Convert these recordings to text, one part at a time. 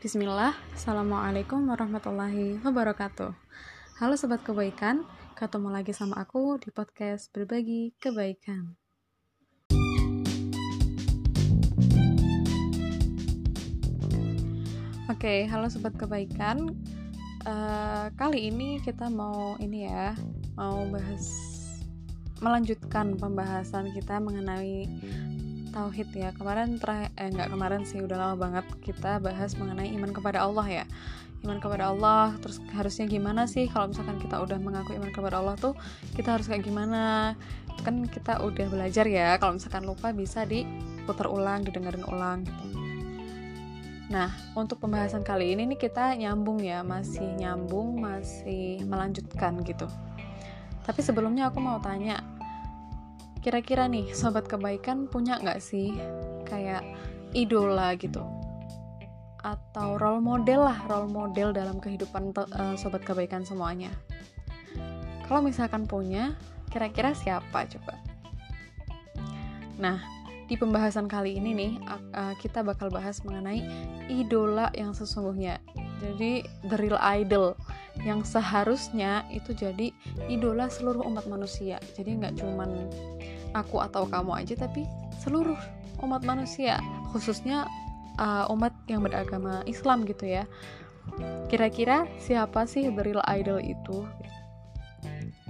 Bismillah, Assalamualaikum warahmatullahi wabarakatuh. Halo Sobat Kebaikan, ketemu lagi sama aku di podcast Berbagi Kebaikan. Oke, halo Sobat Kebaikan. Uh, Kali ini kita mau ini ya, mau bahas melanjutkan pembahasan kita mengenai tauhid ya. Kemarin terakhir eh nggak kemarin sih udah lama banget kita bahas mengenai iman kepada Allah ya. Iman kepada Allah terus harusnya gimana sih? Kalau misalkan kita udah mengaku iman kepada Allah tuh kita harus kayak gimana? Kan kita udah belajar ya kalau misalkan lupa bisa diputar ulang didengerin ulang gitu. Nah untuk pembahasan kali ini nih kita nyambung ya masih nyambung masih melanjutkan gitu. Tapi sebelumnya aku mau tanya Kira-kira nih, sobat kebaikan punya nggak sih kayak idola gitu? Atau role model lah, role model dalam kehidupan uh, sobat kebaikan semuanya. Kalau misalkan punya, kira-kira siapa coba? Nah, di pembahasan kali ini nih, uh, kita bakal bahas mengenai idola yang sesungguhnya. Jadi, the real idol yang seharusnya itu jadi idola seluruh umat manusia. Jadi nggak cuman aku atau kamu aja tapi seluruh umat manusia khususnya uh, umat yang beragama Islam gitu ya. Kira-kira siapa sih the real idol itu?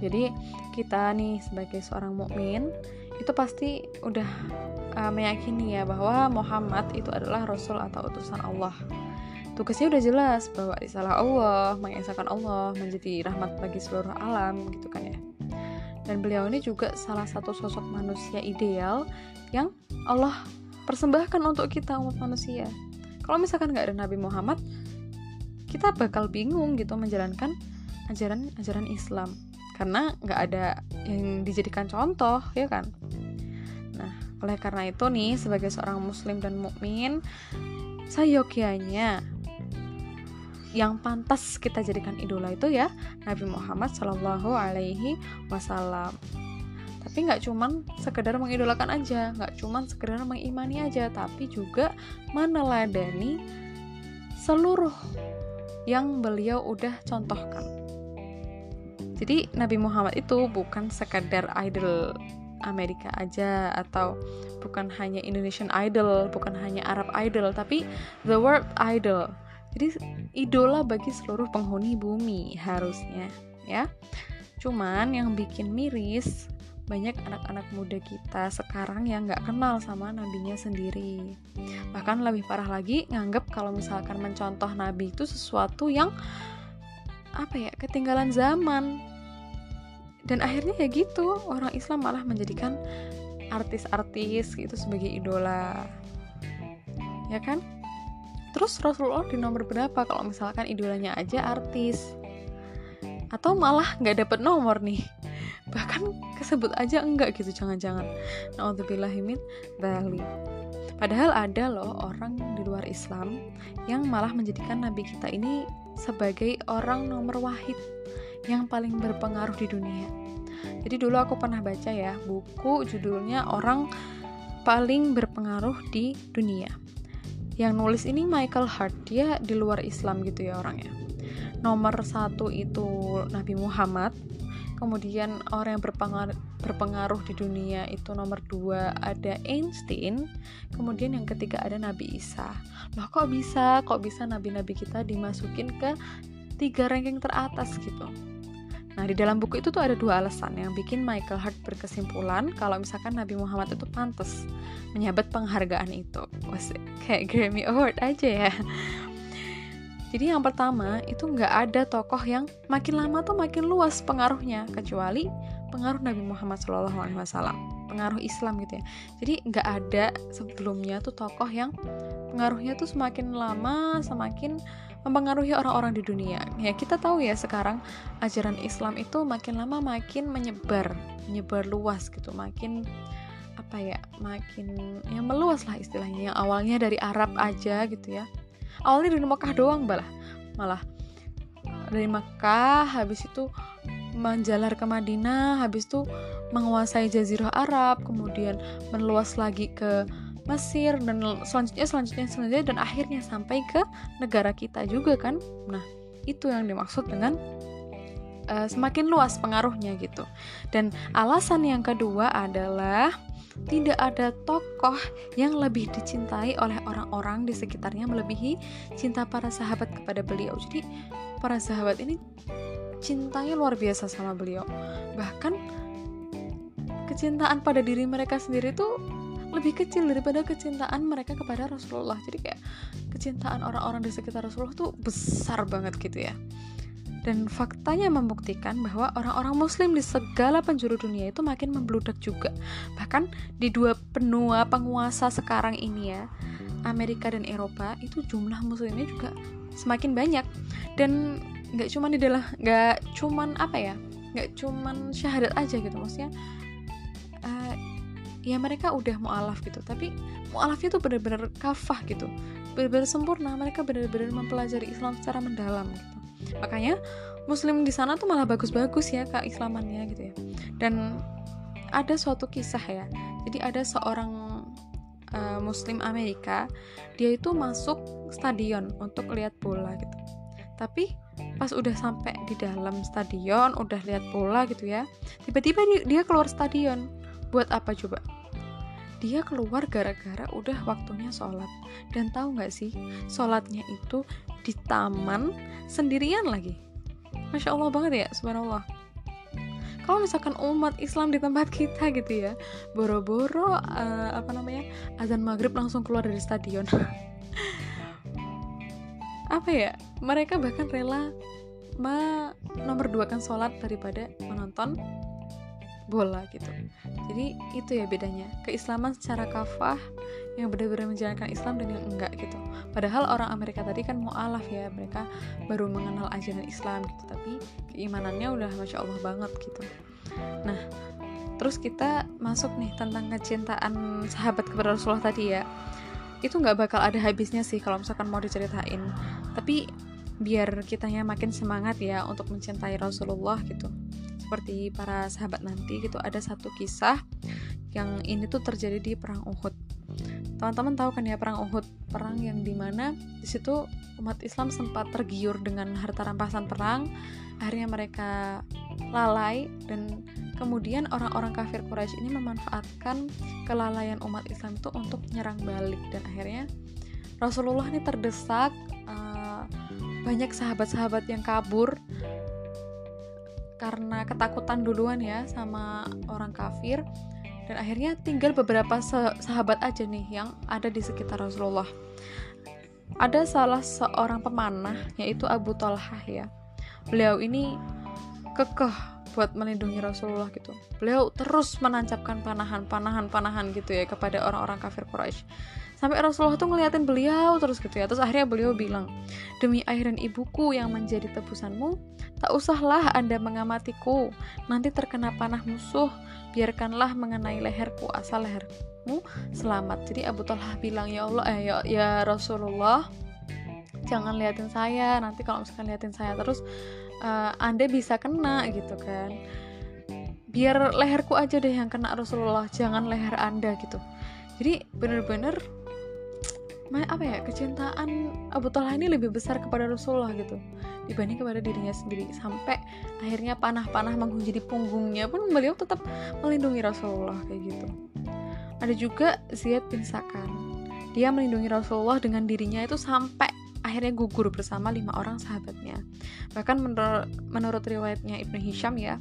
Jadi kita nih sebagai seorang mukmin itu pasti udah uh, meyakini ya bahwa Muhammad itu adalah rasul atau utusan Allah. Tugasnya udah jelas bahwa risalah Allah mengesahkan Allah menjadi rahmat bagi seluruh alam gitu kan ya dan beliau ini juga salah satu sosok manusia ideal yang Allah persembahkan untuk kita umat manusia. Kalau misalkan nggak ada Nabi Muhammad kita bakal bingung gitu menjalankan ajaran-ajaran Islam. Karena nggak ada yang dijadikan contoh ya kan? Nah oleh karena itu nih sebagai seorang muslim dan mukmin sayogianya yang pantas kita jadikan idola itu ya Nabi Muhammad Shallallahu Alaihi Wasallam. Tapi nggak cuman sekedar mengidolakan aja, nggak cuman sekedar mengimani aja, tapi juga meneladani seluruh yang beliau udah contohkan. Jadi Nabi Muhammad itu bukan sekedar idol Amerika aja atau bukan hanya Indonesian Idol, bukan hanya Arab Idol, tapi the world idol jadi idola bagi seluruh penghuni bumi harusnya ya. Cuman yang bikin miris banyak anak-anak muda kita sekarang yang nggak kenal sama nabinya sendiri. Bahkan lebih parah lagi nganggep kalau misalkan mencontoh nabi itu sesuatu yang apa ya ketinggalan zaman. Dan akhirnya ya gitu orang Islam malah menjadikan artis-artis gitu sebagai idola. Ya kan? Terus Rasulullah di nomor berapa kalau misalkan idolanya aja artis? Atau malah nggak dapet nomor nih? Bahkan kesebut aja enggak gitu jangan-jangan. Naudzubillahimin Bali. Padahal ada loh orang di luar Islam yang malah menjadikan Nabi kita ini sebagai orang nomor wahid yang paling berpengaruh di dunia. Jadi dulu aku pernah baca ya buku judulnya orang paling berpengaruh di dunia yang nulis ini Michael Hart. Dia di luar Islam gitu ya orangnya. Nomor satu itu Nabi Muhammad. Kemudian orang yang berpengaruh, berpengaruh di dunia itu nomor dua ada Einstein. Kemudian yang ketiga ada Nabi Isa. Loh kok bisa? Kok bisa nabi-nabi kita dimasukin ke tiga ranking teratas gitu Nah, di dalam buku itu tuh ada dua alasan yang bikin Michael Hart berkesimpulan kalau misalkan Nabi Muhammad itu pantas menyabet penghargaan itu. Was, kayak Grammy Award aja ya. Jadi yang pertama itu nggak ada tokoh yang makin lama tuh makin luas pengaruhnya kecuali pengaruh Nabi Muhammad SAW, pengaruh Islam gitu ya. Jadi nggak ada sebelumnya tuh tokoh yang pengaruhnya tuh semakin lama semakin mempengaruhi orang-orang di dunia. Ya, kita tahu ya sekarang ajaran Islam itu makin lama makin menyebar, menyebar luas gitu, makin apa ya, makin yang meluas lah istilahnya. Yang awalnya dari Arab aja gitu ya. Awalnya dari Mekah doang malah. Malah dari Mekah habis itu menjalar ke Madinah, habis itu menguasai jazirah Arab, kemudian meluas lagi ke Mesir dan selanjutnya selanjutnya selanjutnya dan akhirnya sampai ke negara kita juga kan nah itu yang dimaksud dengan uh, semakin luas pengaruhnya gitu dan alasan yang kedua adalah tidak ada tokoh yang lebih dicintai oleh orang-orang di sekitarnya melebihi cinta para sahabat kepada beliau. Jadi para sahabat ini cintanya luar biasa sama beliau. Bahkan kecintaan pada diri mereka sendiri tuh lebih kecil daripada kecintaan mereka kepada Rasulullah. Jadi kayak kecintaan orang-orang di sekitar Rasulullah tuh besar banget gitu ya. Dan faktanya membuktikan bahwa orang-orang muslim di segala penjuru dunia itu makin membludak juga. Bahkan di dua penua penguasa sekarang ini ya Amerika dan Eropa itu jumlah muslimnya juga semakin banyak. Dan nggak cuma di dalam nggak cuman apa ya nggak cuman syahadat aja gitu maksudnya ya mereka udah mualaf gitu. Tapi mualafnya tuh bener-bener kafah gitu. Bener-bener sempurna. Mereka bener-bener mempelajari Islam secara mendalam gitu. Makanya muslim di sana tuh malah bagus-bagus ya keislamannya gitu ya. Dan ada suatu kisah ya. Jadi ada seorang uh, muslim Amerika dia itu masuk stadion untuk lihat bola gitu. Tapi pas udah sampai di dalam stadion udah lihat bola gitu ya tiba-tiba dia keluar stadion buat apa coba? Dia keluar gara-gara udah waktunya sholat. Dan tahu nggak sih sholatnya itu di taman sendirian lagi. Masya allah banget ya subhanallah. Kalau misalkan umat Islam di tempat kita gitu ya boro-boro uh, apa namanya azan maghrib langsung keluar dari stadion. Apa ya mereka bahkan rela nomor dua kan sholat daripada menonton bola gitu. Jadi itu ya bedanya. Keislaman secara kafah yang benar-benar menjalankan Islam dan yang enggak gitu. Padahal orang Amerika tadi kan mualaf ya mereka baru mengenal ajaran Islam gitu. Tapi keimanannya udah masya Allah banget gitu. Nah terus kita masuk nih tentang kecintaan sahabat kepada Rasulullah tadi ya. Itu nggak bakal ada habisnya sih kalau misalkan mau diceritain. Tapi biar kitanya makin semangat ya untuk mencintai Rasulullah gitu seperti para sahabat nanti gitu ada satu kisah yang ini tuh terjadi di perang Uhud. Teman-teman tahu kan ya perang Uhud perang yang di mana di situ umat Islam sempat tergiur dengan harta rampasan perang akhirnya mereka lalai dan kemudian orang-orang kafir Quraisy ini memanfaatkan kelalaian umat Islam itu untuk menyerang balik dan akhirnya Rasulullah ini terdesak uh, banyak sahabat-sahabat yang kabur karena ketakutan duluan ya sama orang kafir. Dan akhirnya tinggal beberapa sahabat aja nih yang ada di sekitar Rasulullah. Ada salah seorang pemanah yaitu Abu Talhah ya. Beliau ini kekeh buat melindungi Rasulullah gitu. Beliau terus menancapkan panahan panahan panahan gitu ya kepada orang-orang kafir Quraisy. Sampai Rasulullah tuh ngeliatin beliau terus gitu ya. Terus akhirnya beliau bilang demi air dan ibuku yang menjadi tebusanmu tak usahlah anda mengamatiku. Nanti terkena panah musuh biarkanlah mengenai leherku asal lehermu selamat. Jadi Abu Talha bilang ya Allah eh ya, ya Rasulullah jangan liatin saya. Nanti kalau misalkan liatin saya terus uh, anda bisa kena gitu kan. Biar leherku aja deh yang kena Rasulullah. Jangan leher anda gitu. Jadi bener-bener apa ya kecintaan Abu Talha ini lebih besar kepada Rasulullah gitu. Dibanding kepada dirinya sendiri. Sampai akhirnya panah-panah menghujani punggungnya pun beliau tetap melindungi Rasulullah kayak gitu. Ada juga Ziyad bin Sakan. Dia melindungi Rasulullah dengan dirinya itu sampai akhirnya gugur bersama lima orang sahabatnya bahkan menur menurut riwayatnya Ibnu Hisham ya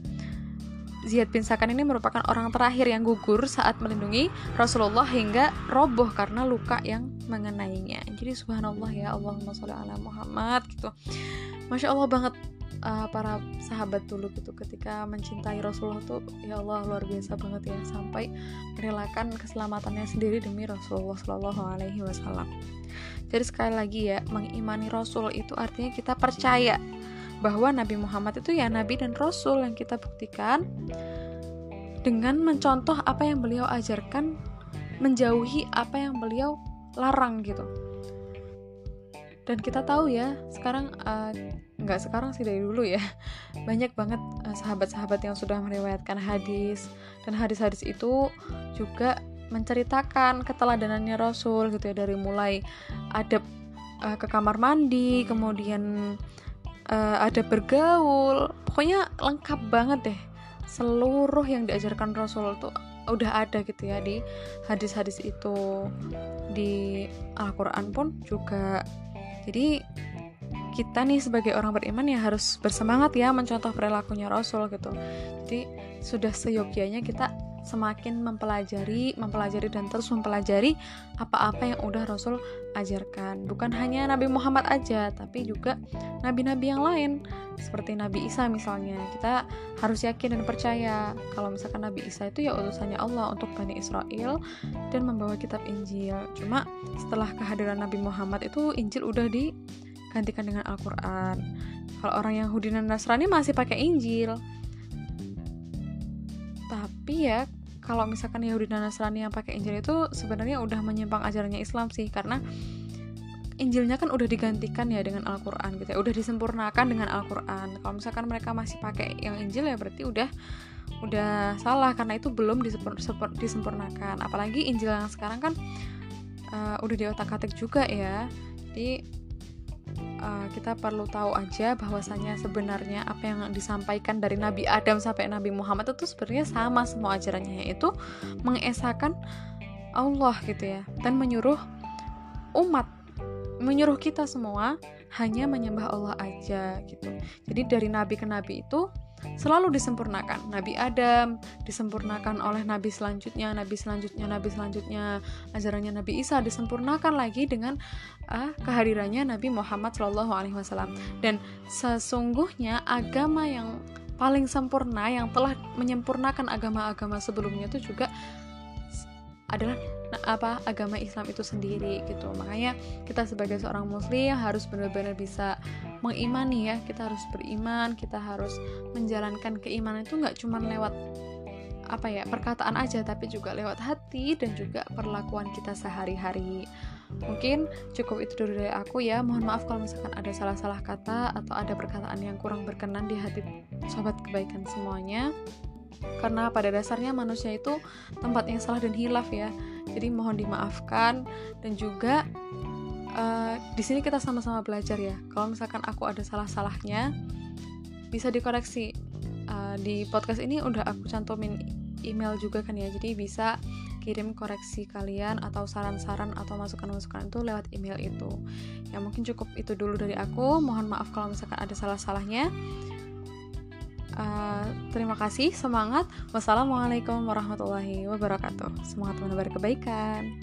Ziyad bin Sakan ini merupakan orang terakhir yang gugur saat melindungi Rasulullah hingga roboh karena luka yang mengenainya. Jadi subhanallah ya Allahumma sholli ala Muhammad gitu. Masya Allah banget uh, para sahabat dulu gitu ketika mencintai Rasulullah tuh ya Allah luar biasa banget ya sampai merelakan keselamatannya sendiri demi Rasulullah Shallallahu Alaihi Wasallam. Jadi sekali lagi ya mengimani Rasul itu artinya kita percaya bahwa Nabi Muhammad itu ya nabi dan rasul yang kita buktikan dengan mencontoh apa yang beliau ajarkan, menjauhi apa yang beliau larang gitu. Dan kita tahu ya, sekarang uh, nggak sekarang sih dari dulu ya, banyak banget sahabat-sahabat uh, yang sudah meriwayatkan hadis dan hadis-hadis itu juga menceritakan keteladanannya Rasul gitu ya dari mulai adab uh, ke kamar mandi kemudian uh, ada bergaul. Pokoknya lengkap banget deh seluruh yang diajarkan Rasul tuh udah ada gitu ya di hadis-hadis itu. Di Al-Quran pun juga. Jadi kita nih sebagai orang beriman ya harus bersemangat ya mencontoh perilakunya Rasul gitu. Jadi sudah seyogianya kita semakin mempelajari, mempelajari dan terus mempelajari apa-apa yang udah Rasul ajarkan. Bukan hanya Nabi Muhammad aja, tapi juga nabi-nabi yang lain seperti Nabi Isa misalnya. Kita harus yakin dan percaya kalau misalkan Nabi Isa itu ya utusannya Allah untuk Bani Israel dan membawa kitab Injil. Cuma setelah kehadiran Nabi Muhammad itu Injil udah digantikan dengan Al-Qur'an. Kalau orang Yahudi dan Nasrani masih pakai Injil tapi ya kalau misalkan Yahudi dan Nasrani yang pakai Injil itu sebenarnya udah menyimpang ajarannya Islam sih karena Injilnya kan udah digantikan ya dengan Al-Quran gitu ya udah disempurnakan dengan Al-Quran. Kalau misalkan mereka masih pakai yang Injil ya berarti udah udah salah karena itu belum disempur, disempurnakan. Apalagi Injil yang sekarang kan uh, udah diotak-atik juga ya. Jadi uh, kita perlu tahu aja bahwasanya sebenarnya apa yang disampaikan dari Nabi Adam sampai Nabi Muhammad itu sebenarnya sama semua ajarannya yaitu mengesahkan Allah gitu ya dan menyuruh umat menyuruh kita semua hanya menyembah Allah aja gitu. Jadi dari nabi ke nabi itu selalu disempurnakan. Nabi Adam disempurnakan oleh nabi selanjutnya, nabi selanjutnya, nabi selanjutnya. Ajarannya Nabi Isa disempurnakan lagi dengan uh, kehadirannya Nabi Muhammad Shallallahu Alaihi Wasallam. Dan sesungguhnya agama yang paling sempurna yang telah menyempurnakan agama-agama sebelumnya itu juga adalah nah, apa agama Islam itu sendiri gitu. Makanya kita sebagai seorang muslim harus benar-benar bisa mengimani ya. Kita harus beriman kita harus menjalankan keimanan itu nggak cuma lewat apa ya perkataan aja tapi juga lewat hati dan juga perlakuan kita sehari-hari. Mungkin cukup itu dulu dari aku ya. Mohon maaf kalau misalkan ada salah-salah kata atau ada perkataan yang kurang berkenan di hati sobat kebaikan semuanya. Karena pada dasarnya manusia itu tempat yang salah dan hilaf ya jadi mohon dimaafkan. Dan juga uh, di sini kita sama-sama belajar ya. Kalau misalkan aku ada salah-salahnya bisa dikoreksi. Uh, di podcast ini udah aku cantumin email juga kan ya. Jadi bisa kirim koreksi kalian atau saran-saran atau masukan-masukan itu lewat email itu. Ya mungkin cukup itu dulu dari aku. Mohon maaf kalau misalkan ada salah-salahnya Uh, terima kasih, semangat. Wassalamualaikum warahmatullahi wabarakatuh. Semangat menebar kebaikan.